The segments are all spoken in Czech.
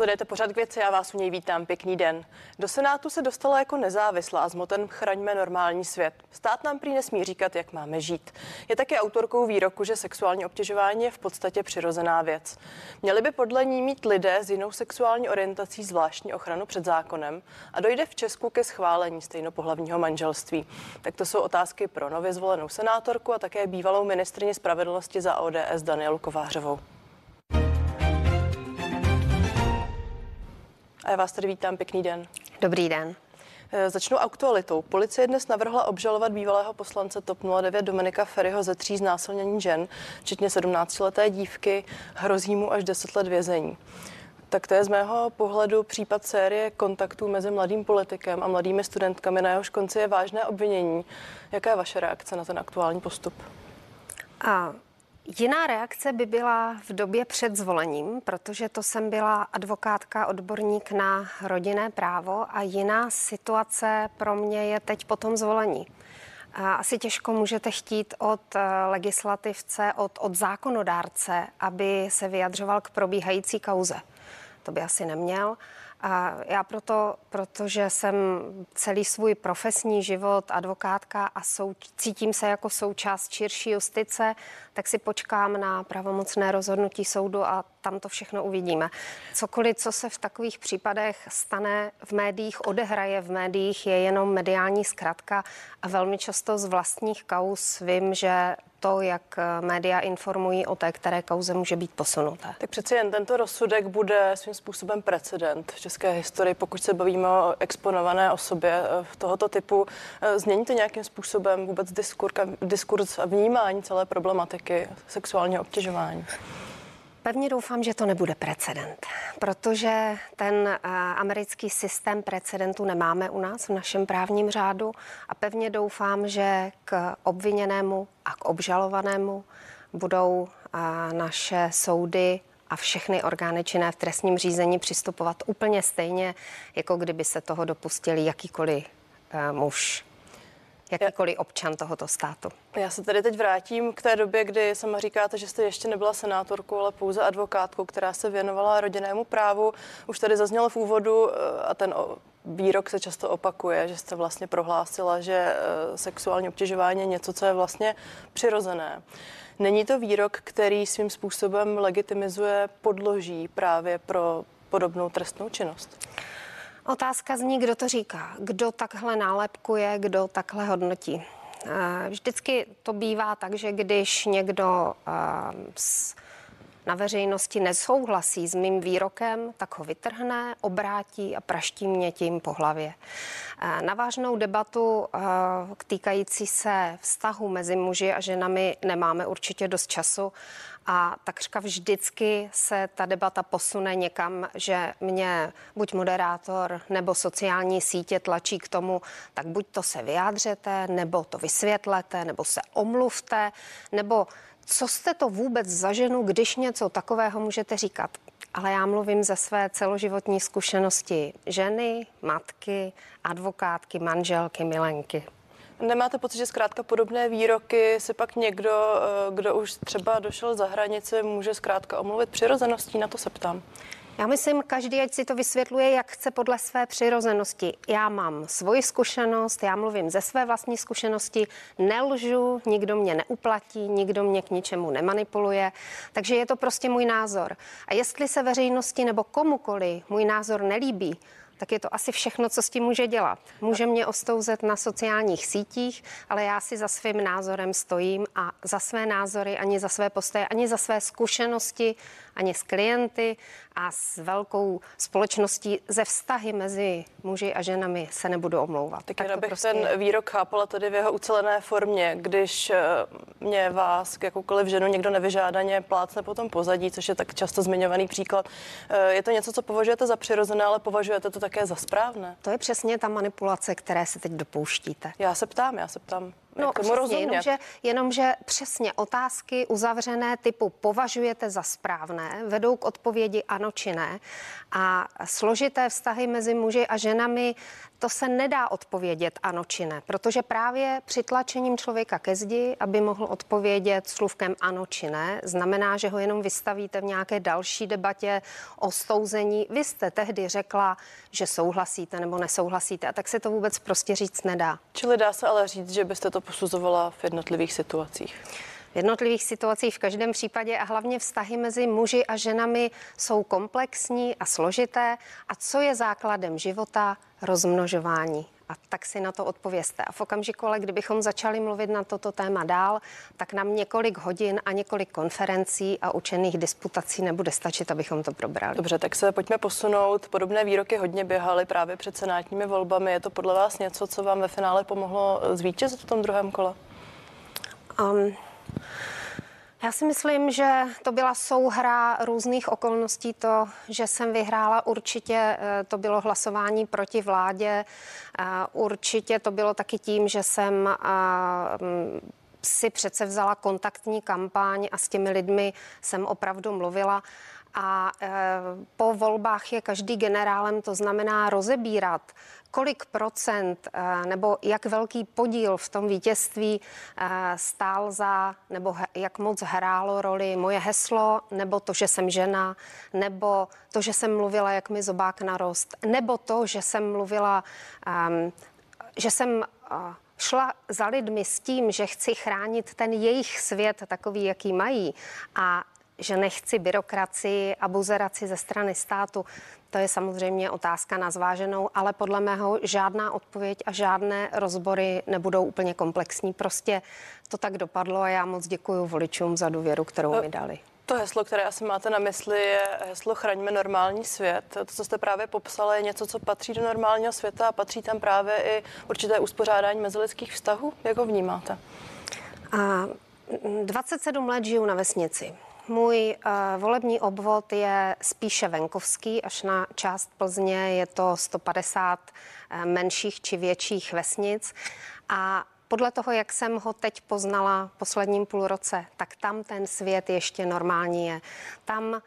Sledujete pořád k věci, já vás u něj vítám. Pěkný den. Do Senátu se dostala jako nezávislá s motem Chraňme normální svět. Stát nám prý nesmí říkat, jak máme žít. Je také autorkou výroku, že sexuální obtěžování je v podstatě přirozená věc. Měli by podle ní mít lidé s jinou sexuální orientací zvláštní ochranu před zákonem a dojde v Česku ke schválení stejnopohlavního manželství. Tak to jsou otázky pro nově zvolenou senátorku a také bývalou ministrině spravedlnosti za ODS Danielu Kovářovou. A já vás tady vítám, pěkný den. Dobrý den. Eh, začnu aktualitou. Policie dnes navrhla obžalovat bývalého poslance TOP 09 Dominika Ferryho ze tří znásilnění žen, včetně 17-leté dívky, hrozí mu až 10 let vězení. Tak to je z mého pohledu případ série kontaktů mezi mladým politikem a mladými studentkami, na jehož konci je vážné obvinění. Jaká je vaše reakce na ten aktuální postup? A Jiná reakce by byla v době před zvolením, protože to jsem byla advokátka, odborník na rodinné právo a jiná situace pro mě je teď po tom zvolení. Asi těžko můžete chtít od eh, legislativce, od, od zákonodárce, aby se vyjadřoval k probíhající kauze. To by asi neměl. A já proto, protože jsem celý svůj profesní život advokátka a sou, cítím se jako součást širší justice, tak si počkám na pravomocné rozhodnutí soudu a tam to všechno uvidíme. Cokoliv, co se v takových případech stane v médiích, odehraje v médiích, je jenom mediální zkratka a velmi často z vlastních kaus vím, že to, jak eh, média informují o té, které kauze může být posunuté. Tak přeci jen tento rozsudek bude svým způsobem precedent v české historii, pokud se bavíme o exponované osobě eh, tohoto typu. Eh, změní to nějakým způsobem vůbec diskurs a vnímání celé problematiky sexuálního obtěžování? Pevně doufám, že to nebude precedent, protože ten uh, americký systém precedentu nemáme u nás v našem právním řádu a pevně doufám, že k obviněnému a k obžalovanému budou uh, naše soudy a všechny orgány činné v trestním řízení přistupovat úplně stejně, jako kdyby se toho dopustili jakýkoliv uh, muž jakýkoliv občan tohoto státu. Já se tady teď vrátím k té době, kdy sama říkáte, že jste ještě nebyla senátorkou, ale pouze advokátkou, která se věnovala rodinnému právu. Už tady zaznělo v úvodu eh, a ten výrok se často opakuje, že jste vlastně prohlásila, že eh, sexuální obtěžování je něco, co je vlastně přirozené. Není to výrok, který svým způsobem legitimizuje podloží právě pro podobnou trestnou činnost? Otázka zní, kdo to říká, kdo takhle nálepkuje, kdo takhle hodnotí. Eh, vždycky to bývá tak, že když někdo eh, na veřejnosti nesouhlasí s mým výrokem, tak ho vytrhne, obrátí a praští mě tím po hlavě. Eh, na vážnou debatu týkající se vztahu mezi muži a ženami nemáme určitě dost času a takřka vždycky se ta debata posune někam, že mě buď moderátor nebo sociální sítě tlačí k tomu, tak buď to se vyjádřete, nebo to vysvětlete, nebo se omluvte, nebo co jste to vůbec za ženu, když něco takového můžete říkat. Ale já mluvím ze své celoživotní zkušenosti ženy, matky, advokátky, manželky, milenky. Nemáte pocit, že zkrátka podobné výroky si pak někdo, eh, kdo už třeba došel za hranici, může zkrátka omluvit přirozeností? Na to se ptám. Já myslím, každý, ať si to vysvětluje, jak chce podle své přirozenosti. Já mám svoji zkušenost, já mluvím ze své vlastní zkušenosti, nelžu, nikdo mě neuplatí, nikdo mě k ničemu nemanipuluje, takže je to prostě můj názor. A jestli se veřejnosti nebo komukoli můj názor nelíbí, tak je to asi všechno, co s tím může dělat. Může mě ostouzet na sociálních sítích, ale já si za svým názorem stojím a za své názory, ani za své postoje, ani za své zkušenosti, ani s klienty a s velkou společností ze vztahy mezi muži a ženami se nebudu omlouvat. Tak, tak bych prostě ten výrok chápala tedy v jeho ucelené formě, když eh, mě vás, jakoukoliv ženu, někdo nevyžádaně plácne po tom pozadí, což je tak často zmiňovaný příklad. Eh, je to něco, co považujete za přirozené, ale považujete to také za správné? To je přesně ta manipulace, které se teď dopouštíte. Já se ptám, já se ptám. No, tomu přesně, jenomže, jenomže přesně otázky uzavřené typu považujete za správné, vedou k odpovědi ano či ne. A složité vztahy mezi muži a ženami, to se nedá odpovědět ano či ne, protože právě přitlačením člověka ke zdi, aby mohl odpovědět slůvkem ano či ne, znamená, že ho jenom vystavíte v nějaké další debatě o stouzení. Vy jste tehdy řekla, že souhlasíte nebo nesouhlasíte a tak se to vůbec prostě říct nedá. Čili dá se ale říct, že byste to posuzovala v jednotlivých situacích? V jednotlivých situacích v každém případě a hlavně vztahy mezi muži a ženami jsou komplexní a složité. A co je základem života? Rozmnožování. A tak si na to odpověste. A v okamžiku, ale kdybychom začali mluvit na toto téma dál, tak nám několik hodin a několik konferencí a učených disputací nebude stačit, abychom to probrali. Dobře, tak se pojďme posunout. Podobné výroky hodně běhaly právě před senátními volbami. Je to podle vás něco, co vám ve finále pomohlo zvítězit v tom druhém kole? Um, já si myslím, že to byla souhra různých okolností. To, že jsem vyhrála, určitě eh, to bylo hlasování proti vládě. Určitě to bylo taky tím, že jsem eh, si přece vzala kontaktní kampaň a s těmi lidmi jsem opravdu mluvila. A po volbách je každý generálem, to znamená rozebírat kolik procent eh, nebo jak velký podíl v tom vítězství eh, stál za, nebo jak moc hrálo roli moje heslo, nebo to, že jsem žena, nebo to, že jsem mluvila, jak mi zobák narost, nebo to, že jsem mluvila, um, že jsem šla za lidmi s tím, že chci chránit ten jejich svět takový, jaký mají. A že nechci byrokracii a buzeraci ze strany státu, to je samozřejmě otázka na zváženou, ale podle mého žádná odpověď a žádné rozbory nebudou úplně komplexní. Prostě to tak dopadlo a já moc děkuji voličům za důvěru, kterou mi dali. To heslo, které asi máte na mysli, je heslo Chraňme normální svět. To, co jste právě popsala, je něco, co patří do normálního světa a patří tam právě i určité uspořádání mezilidských vztahů. Jak ho vnímáte? A 27 let žiju na vesnici. Můj uh, volební obvod je spíše venkovský, až na část Plzně je to 150 uh, menších či větších vesnic. A podle toho, jak jsem ho teď poznala posledním půlroce, tak tam ten svět ještě normální je. Tam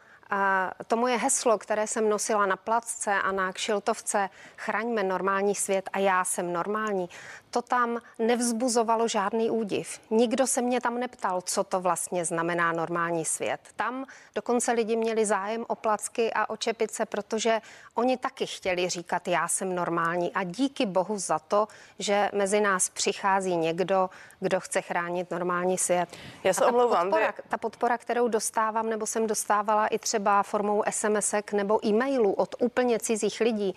to moje heslo, které jsem nosila na placce a na kšiltovce, chraňme normální svět a já jsem normální, to tam nevzbuzovalo žádný údiv. Nikdo se mě tam neptal, co to vlastně znamená normální svět. Tam dokonce lidi měli zájem o placky a o čepice, protože oni taky chtěli říkat, já jsem normální. A díky bohu za to, že mezi nás přichází někdo, kdo chce chránit normální svět. Já se omlouvám. Podpora, ta podpora, kterou dostávám, nebo jsem dostávala i třeba formou SMSek nebo e-mailů od úplně cizích lidí,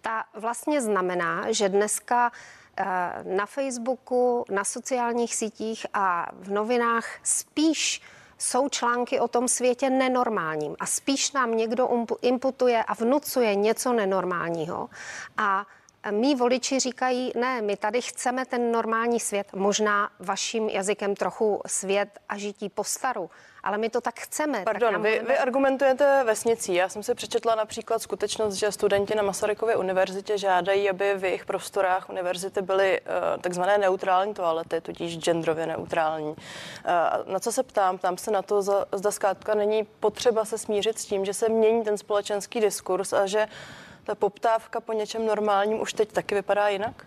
ta vlastně znamená, že dneska eh, na Facebooku, na sociálních sítích a v novinách spíš jsou články o tom světě nenormálním. A spíš nám někdo imputuje a vnucuje něco nenormálního. A Mí voliči říkají, ne, my tady chceme ten normální svět, možná vaším jazykem trochu svět a žití po staru, ale my to tak chceme. Pardon, tak vy, budeme... vy argumentujete vesnicí. Já jsem si přečetla například skutečnost, že studenti na Masarykově univerzitě žádají, aby v jejich prostorách univerzity byly uh, takzvané neutrální toalety, tudíž genderově neutrální. Uh, na co se ptám? Ptám se na to, zda zkrátka není potřeba se smířit s tím, že se mění ten společenský diskurs a že ta poptávka po něčem normálním už teď taky vypadá jinak?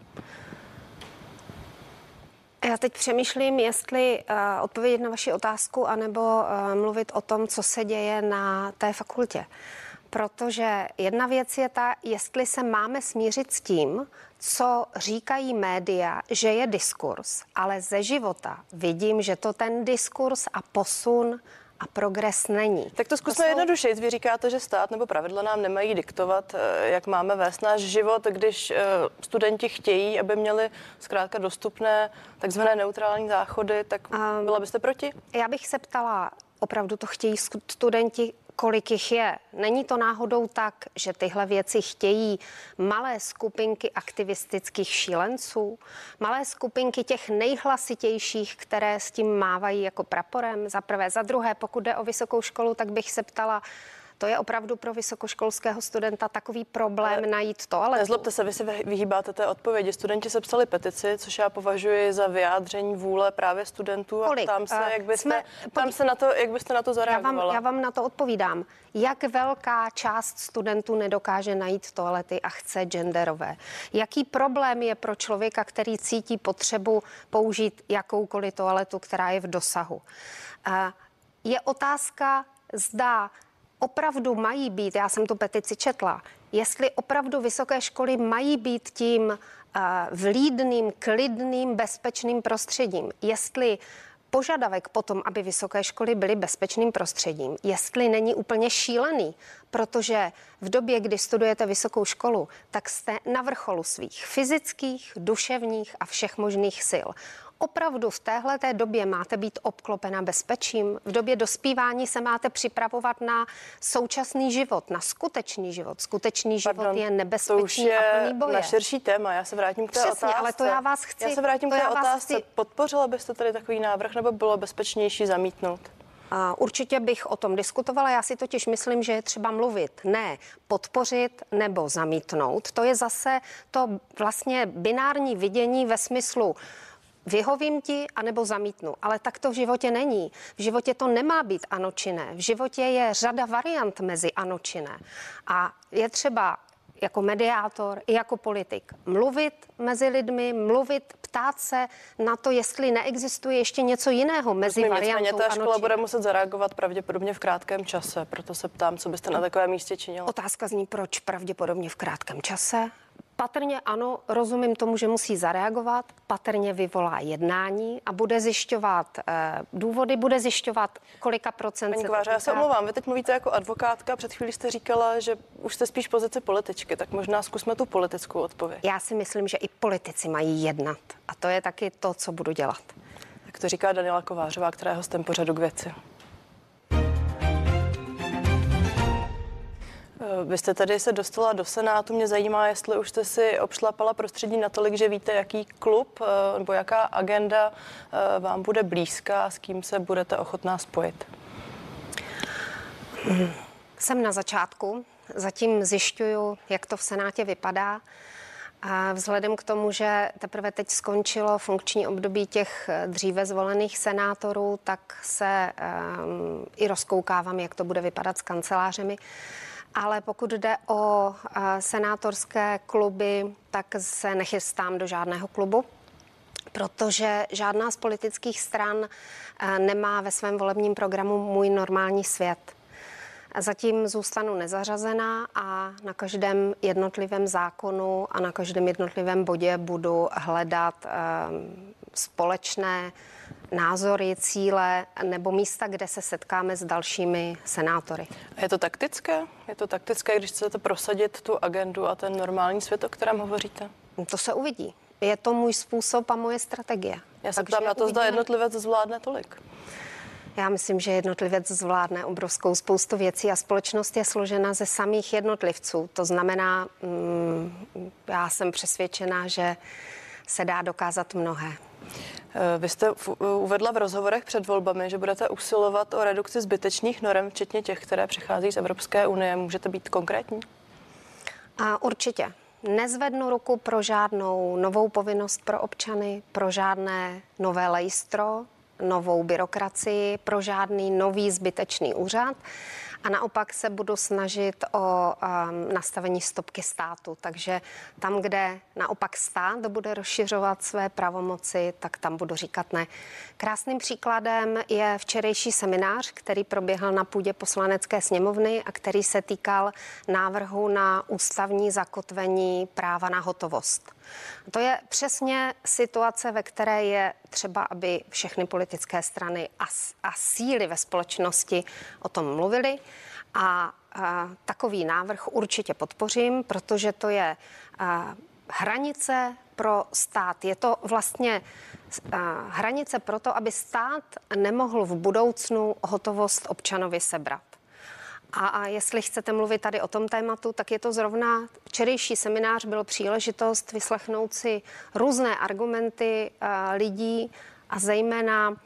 Já teď přemýšlím, jestli uh, odpovědět na vaši otázku, anebo uh, mluvit o tom, co se děje na té fakultě. Protože jedna věc je ta, jestli se máme smířit s tím, co říkají média, že je diskurs, ale ze života vidím, že to ten diskurs a posun a progres není. Tak to zkusme to jsou... jednoduše. Vy říkáte, že stát nebo pravidla nám nemají diktovat, eh, jak máme vést náš život, když eh, studenti chtějí, aby měli zkrátka dostupné takzvané neutrální záchody, tak um, byla byste proti? Já bych se ptala, opravdu to chtějí studenti kolik jich je. Není to náhodou tak, že tyhle věci chtějí malé skupinky aktivistických šílenců, malé skupinky těch nejhlasitějších, které s tím mávají jako praporem, za prvé. Za druhé, pokud jde o vysokou školu, tak bych se ptala, to je opravdu pro vysokoškolského studenta takový problém Ale najít to. Ale nezlobte se, vy si vyhýbáte té odpovědi. Studenti se psali petici, což já považuji za vyjádření vůle právě studentů. Kolik? A tam se, jak byste, Jsme... tam se na to, jak byste na to zareagovala. Já vám, já vám na to odpovídám. Jak velká část studentů nedokáže najít toalety a chce genderové? Jaký problém je pro člověka, který cítí potřebu použít jakoukoliv toaletu, která je v dosahu? Je otázka, zda opravdu mají být, já jsem tu petici četla, jestli opravdu vysoké školy mají být tím vlídným, klidným, bezpečným prostředím. Jestli požadavek potom, aby vysoké školy byly bezpečným prostředím, jestli není úplně šílený, protože v době, kdy studujete vysokou školu, tak jste na vrcholu svých fyzických, duševních a všech možných sil opravdu v téhle té době máte být obklopena bezpečím? V době dospívání se máte připravovat na současný život, na skutečný život. Skutečný život Pardon, je nebezpečný to už je a plný boje. na širší téma. Já se vrátím k té Přesně, otázce. ale to já vás chci. Já se vrátím k té otázce. Chci... Podpořila byste tady takový návrh, nebo bylo bezpečnější zamítnout? Určitě bych o tom diskutovala. Já si totiž myslím, že je třeba mluvit, ne podpořit nebo zamítnout. To je zase to vlastně binární vidění ve smyslu vyhovím ti, anebo zamítnu. Ale tak to v životě není. V životě to nemá být ano či ne. V životě je řada variant mezi ano či ne. A je třeba jako mediátor i jako politik mluvit mezi lidmi, mluvit, ptát se na to, jestli neexistuje ještě něco jiného mezi Myslím, variantou ta škola bude muset zareagovat pravděpodobně v krátkém čase, proto se ptám, co byste na takovém místě činila. Otázka zní, proč pravděpodobně v krátkém čase? Patrně ano, rozumím tomu, že musí zareagovat, patrně vyvolá jednání a bude zjišťovat eh, důvody, bude zjišťovat, kolika procent Paní Kváře, já se omlouvám, vy teď mluvíte jako advokátka, před chvílí jste říkala, že už jste spíš pozici političky, tak možná zkusme tu politickou odpověď. Já si myslím, že i politici mají jednat a to je taky to, co budu dělat. Tak to říká Daniela Kovářová, která je hostem pořadu k věci. Vy jste tady se dostala do Senátu. Mě zajímá, jestli už jste si obšlapala prostředí natolik, že víte, jaký klub eh, nebo jaká agenda eh, vám bude blízká, s kým se budete ochotná spojit. Jsem na začátku. Zatím zjišťuju, jak to v Senátě vypadá. A vzhledem k tomu, že teprve teď skončilo funkční období těch dříve zvolených senátorů, tak se um, i rozkoukávám, jak to bude vypadat s kancelářemi. Ale pokud jde o senátorské kluby, tak se nechystám do žádného klubu protože žádná z politických stran nemá ve svém volebním programu můj normální svět. Zatím zůstanu nezařazená a na každém jednotlivém zákonu a na každém jednotlivém bodě budu hledat společné názory, cíle nebo místa, kde se setkáme s dalšími senátory. A je to taktické? Je to taktické, když chcete prosadit tu agendu a ten normální svět, o kterém hovoříte? To se uvidí. Je to můj způsob a moje strategie. Já se ptám na to, zda jednotlivec zvládne tolik. Já myslím, že jednotlivec zvládne obrovskou spoustu věcí a společnost je složena ze samých jednotlivců. To znamená, mm, já jsem přesvědčená, že se dá dokázat mnohé. Eh, vy jste uvedla v rozhovorech před volbami, že budete usilovat o redukci zbytečných norem, včetně těch, které přichází z Evropské unie. Můžete být konkrétní? A určitě. Nezvednu ruku pro žádnou novou povinnost pro občany, pro žádné nové lejstro, novou byrokracii, pro žádný nový zbytečný úřad a naopak se budu snažit o um, nastavení stopky státu. Takže tam, kde naopak stát bude rozšiřovat své pravomoci, tak tam budu říkat ne. Krásným příkladem je včerejší seminář, který proběhl na půdě poslanecké sněmovny a který se týkal návrhu na ústavní zakotvení práva na hotovost. To je přesně situace, ve které je třeba, aby všechny politické strany a, a síly ve společnosti o tom mluvili. A, a takový návrh určitě podpořím, protože to je a, hranice pro stát. Je to vlastně hranice pro to, aby stát nemohl v budoucnu hotovost občanovi sebrat. A, a jestli chcete mluvit tady o tom tématu, tak je to zrovna včerejší seminář byl příležitost vyslechnout si různé argumenty a, lidí a zejména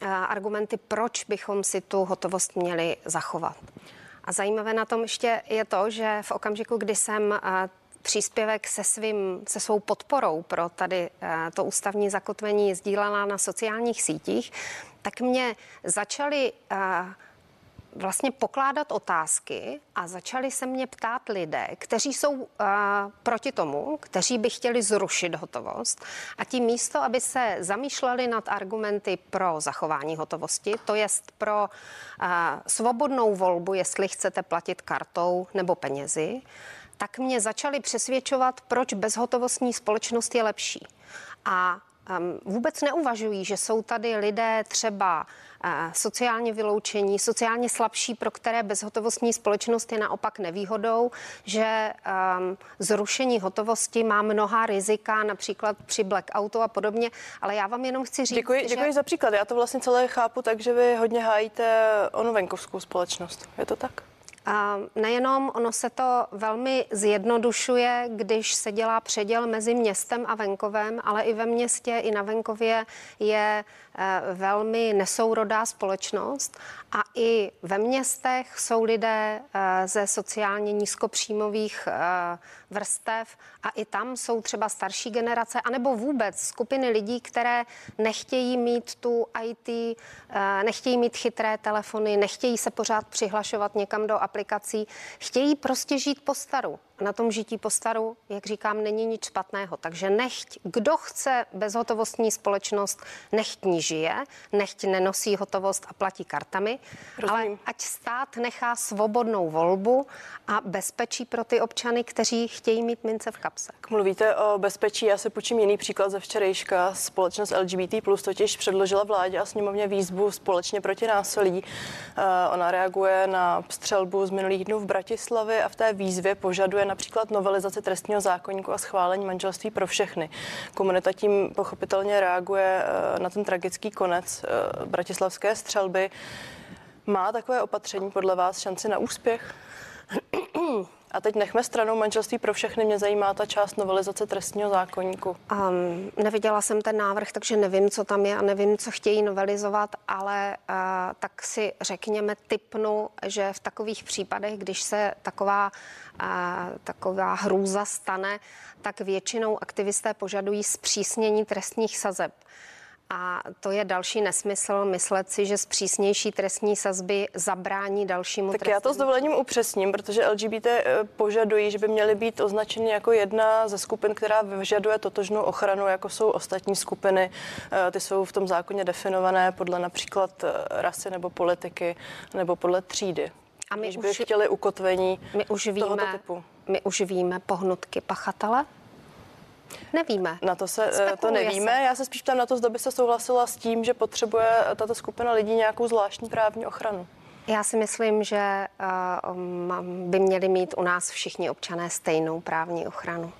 a, argumenty, proč bychom si tu hotovost měli zachovat. A zajímavé na tom ještě je to, že v okamžiku, kdy jsem příspěvek se, svým, se svou podporou pro tady to ústavní zakotvení sdílela na sociálních sítích, tak mě začaly vlastně pokládat otázky a začali se mě ptát lidé, kteří jsou uh, proti tomu, kteří by chtěli zrušit hotovost a tím místo, aby se zamýšleli nad argumenty pro zachování hotovosti, to jest pro uh, svobodnou volbu, jestli chcete platit kartou nebo penězi, tak mě začali přesvědčovat, proč bezhotovostní společnost je lepší. A vůbec neuvažují, že jsou tady lidé třeba sociálně vyloučení, sociálně slabší, pro které bezhotovostní společnost je naopak nevýhodou, že um, zrušení hotovosti má mnoha rizika, například při blackoutu a podobně, ale já vám jenom chci říct, Děkuji, že... děkuji za příklad. Já to vlastně celé chápu tak, že vy hodně hájíte onu venkovskou společnost. Je to tak? A nejenom ono se to velmi zjednodušuje, když se dělá předěl mezi městem a venkovem, ale i ve městě, i na venkově je eh, velmi nesourodá společnost. A i ve městech jsou lidé eh, ze sociálně nízkopříjmových eh, vrstev a i tam jsou třeba starší generace, anebo vůbec skupiny lidí, které nechtějí mít tu IT, nechtějí mít chytré telefony, nechtějí se pořád přihlašovat někam do aplikací, chtějí prostě žít po staru na tom žití po staru, jak říkám, není nic špatného. Takže nechť, kdo chce bezhotovostní společnost, nechť ní žije, nechť nenosí hotovost a platí kartami, Rozumím. ale ať stát nechá svobodnou volbu a bezpečí pro ty občany, kteří chtějí mít mince v kapse. Mluvíte o bezpečí, já se počím jiný příklad ze včerejška. Společnost LGBT plus totiž předložila vládě a sněmovně výzvu společně proti násilí. Uh, ona reaguje na střelbu z minulých dnů v Bratislavě a v té výzvě požaduje například novelizaci trestního zákonníku a schválení manželství pro všechny. Komunita tím pochopitelně reaguje eh, na ten tragický konec eh, bratislavské střelby. Má takové opatření podle vás šanci na úspěch? A teď nechme stranou manželství pro všechny. Mě zajímá ta část novelizace trestního zákonníku. Um, neviděla jsem ten návrh, takže nevím, co tam je a nevím, co chtějí novelizovat, ale uh, tak si řekněme, typnu, že v takových případech, když se taková, uh, taková hrůza stane, tak většinou aktivisté požadují zpřísnění trestních sazeb. A to je další nesmysl myslet si, že zpřísnější trestní sazby zabrání dalšímu Tak já to s dovolením upřesním, protože LGBT eh, požadují, že by měly být označeny jako jedna ze skupin, která vyžaduje totožnou ochranu, jako jsou ostatní skupiny. Eh, ty jsou v tom zákoně definované podle například eh, rasy nebo politiky nebo podle třídy. A my už by chtěli ukotvení my už víme, tohoto typu. My už víme pohnutky pachatele? Nevíme. Na to se eh, Spekuluje to nevíme. Se. Já se spíš ptám na to, zda by se souhlasila s tím, že potřebuje tato skupina lidí nějakou zvláštní právní ochranu. Já si myslím, že uh, by měli mít u nás všichni občané stejnou právní ochranu.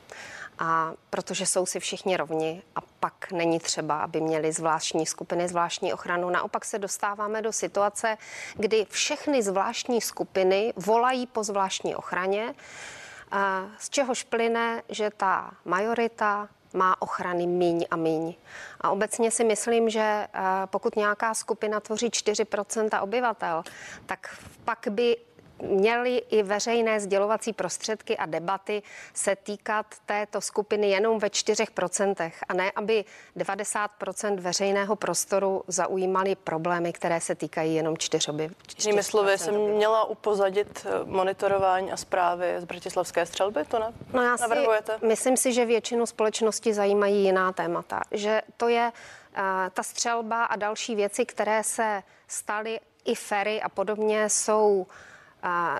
A protože jsou si všichni rovni a pak není třeba, aby měli zvláštní skupiny, zvláštní ochranu. Naopak se dostáváme do situace, kdy všechny zvláštní skupiny volají po zvláštní ochraně z čehož plyne, že ta majorita má ochrany míň a míň. A obecně si myslím, že eh, pokud nějaká skupina tvoří 4% obyvatel, tak pak by měly i veřejné sdělovací prostředky a debaty se týkat této skupiny jenom ve 4% a ne, aby 90% veřejného prostoru zaujímaly problémy, které se týkají jenom čtyřoby. Jinými slovy, jsem měla upozadit eh, monitorování a zprávy z bratislavské střelby, to ne? No já si, myslím si, že většinu společnosti zajímají jiná témata, že to je uh, ta střelba a další věci, které se staly i fery a podobně jsou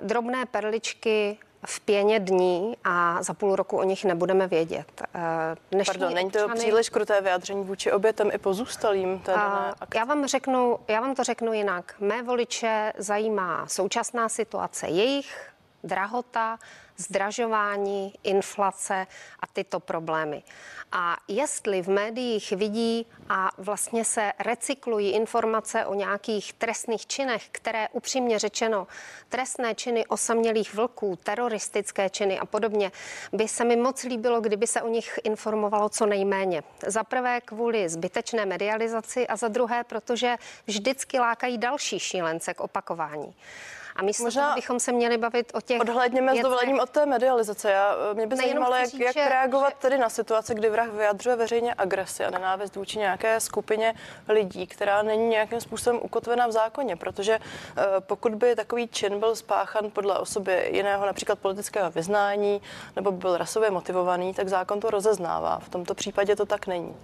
drobné perličky v pěně dní a za půl roku o nich nebudeme vědět. Eh, dnešní Pardon, není to občany... příliš kruté vyjádření vůči obětem i pozůstalým? A, já, vám řeknu, já vám to řeknu jinak. Mé voliče zajímá současná situace jejich, drahota, zdražování, inflace a tyto problémy. A jestli v médiích vidí a vlastně se recyklují informace o nějakých trestných činech, které upřímně řečeno trestné činy osamělých vlků, teroristické činy a podobně, by se mi moc líbilo, kdyby se o nich informovalo co nejméně. Za prvé kvůli zbytečné medializaci a za druhé, protože vždycky lákají další šílence k opakování. A místo Možná toho bychom se měli bavit o těch Odhledněme věcech. s dovolením od té medializace. Já, eh, mě by zajímalo, jak, říct, jak že, reagovat že... tedy na situaci, kdy vrah vyjadřuje veřejně agresi a nenávist vůči nějaké skupině lidí, která není nějakým způsobem ukotvena v zákoně, protože uh, pokud by takový čin byl spáchan podle osoby jiného, například politického vyznání, nebo by byl rasově motivovaný, tak zákon to rozeznává. V tomto případě to tak není.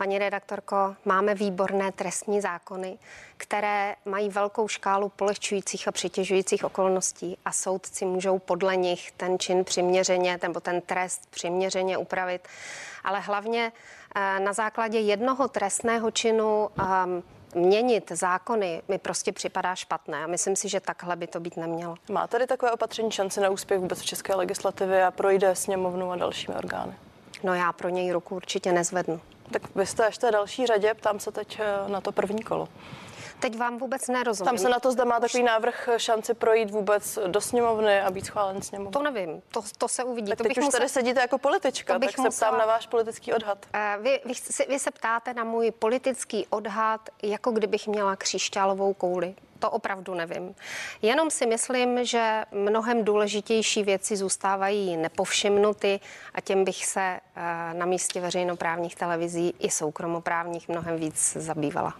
Paní redaktorko, máme výborné trestní zákony, které mají velkou škálu polehčujících a přitěžujících okolností a soudci můžou podle nich ten čin přiměřeně nebo ten trest přiměřeně upravit. Ale hlavně eh, na základě jednoho trestného činu um, měnit zákony mi prostě připadá špatné a myslím si, že takhle by to být nemělo. Má tady takové opatření šanci na úspěch vůbec v české legislativě a projde sněmovnu a dalšími orgány? No já pro něj ruku určitě nezvednu. Tak vy jste ještě další řadě, ptám se teď eh, na to první kolo. Teď vám vůbec nerozumím. Tam se na to zda má takový návrh eh, šanci projít vůbec do sněmovny a být schválen sněmovnou. To nevím, to, to se uvidí. Tak to teď už musel... tady sedíte jako politička, tak se musela... ptám na váš politický odhad. Uh, vy, vy, vy se ptáte na můj politický odhad, jako kdybych měla křišťálovou kouli. To opravdu nevím. Jenom si myslím, že mnohem důležitější věci zůstávají nepovšimnuty a těm bych se eh, na místě veřejnoprávních televizí i soukromoprávních mnohem víc zabývala.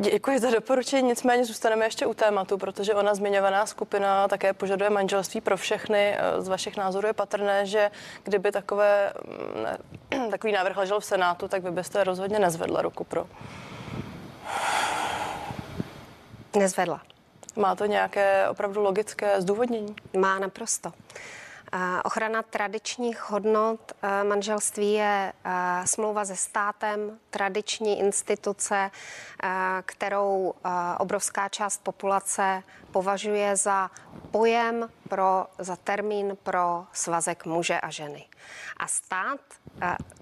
Děkuji za doporučení, nicméně zůstaneme ještě u tématu, protože ona zmiňovaná skupina také požaduje manželství pro všechny. Eh, z vašich názorů je patrné, že kdyby takové, mm, ne, takový návrh ležel v Senátu, tak vy byste rozhodně nezvedla ruku pro. Nezvedla. Má to nějaké opravdu logické zdůvodnění? Má naprosto. Ochrana tradičních hodnot eh, manželství je eh, smlouva se státem, tradiční instituce, eh, kterou obrovská část populace považuje za pojem pro, za termín pro svazek muže a ženy. A stát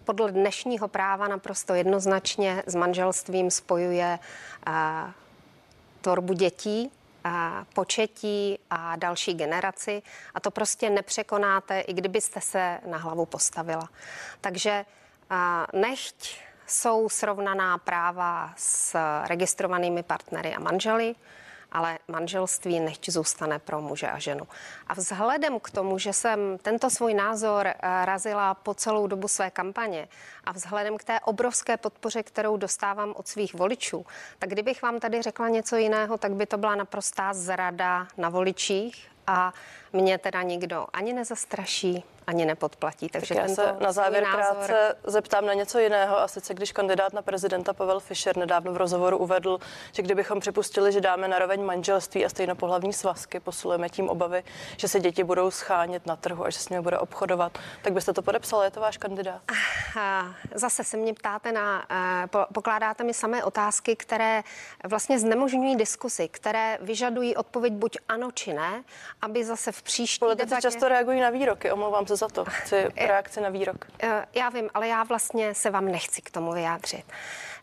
podle dnešního práva naprosto jednoznačně s manželstvím spojuje tvorbu dětí, početí a další generaci a to prostě nepřekonáte, i kdybyste se na hlavu postavila. Takže nechť jsou srovnaná práva s registrovanými partnery a manželi, ale manželství nechť zůstane pro muže a ženu. A vzhledem k tomu, že jsem tento svůj názor eh, razila po celou dobu své kampaně a vzhledem k té obrovské podpoře, kterou dostávám od svých voličů, tak kdybych vám tady řekla něco jiného, tak by to byla naprostá zrada na voličích a mě teda nikdo ani nezastraší, ani nepodplatí. Takže tak já se na závěr názor... krátce zeptám na něco jiného. A sice, když kandidát na prezidenta Pavel Fischer nedávno v rozhovoru uvedl, že kdybychom připustili, že dáme naroveň manželství a stejnopohlavní svazky, posilujeme tím obavy, že se děti budou schánět na trhu a že s nimi bude obchodovat, tak byste to podepsala? Je to váš kandidát? Zase se mě ptáte na, eh, pokládáte mi samé otázky, které vlastně znemožňují diskusy, které vyžadují odpověď buď ano či ne, aby zase v příští Politici debatě... často reagují na výroky, omlouvám se za to. Chci eh, reakci na výrok. Eh, já vím, ale já vlastně se vám nechci k tomu vyjádřit.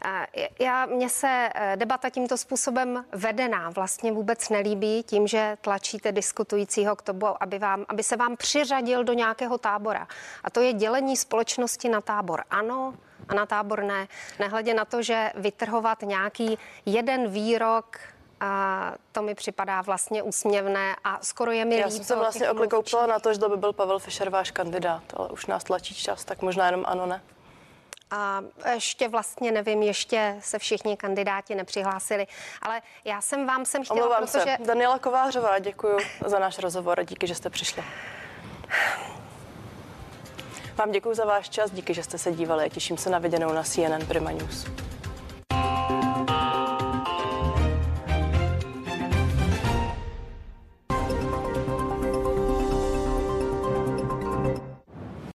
Eh, já, mně se debata tímto způsobem vedená vlastně vůbec nelíbí tím, že tlačíte diskutujícího k tomu, aby, vám, aby se vám přiřadil do nějakého tábora. A to je dělení společnosti na tábor ano a na tábor ne. Nehledě na to, že vytrhovat nějaký jeden výrok a to mi připadá vlastně úsměvné a skoro je mi Já jsem se vlastně oklikoupila na to, že to by byl Pavel Fischer váš kandidát, ale už nás tlačí čas, tak možná jenom ano, ne? A ještě vlastně nevím, ještě se všichni kandidáti nepřihlásili, ale já jsem vám sem chtěla, Omlouvám protože... se. Daniela Kovářová, děkuji za náš rozhovor a díky, že jste přišli. Vám děkuji za váš čas, díky, že jste se dívali a těším se na viděnou na CNN Prima News.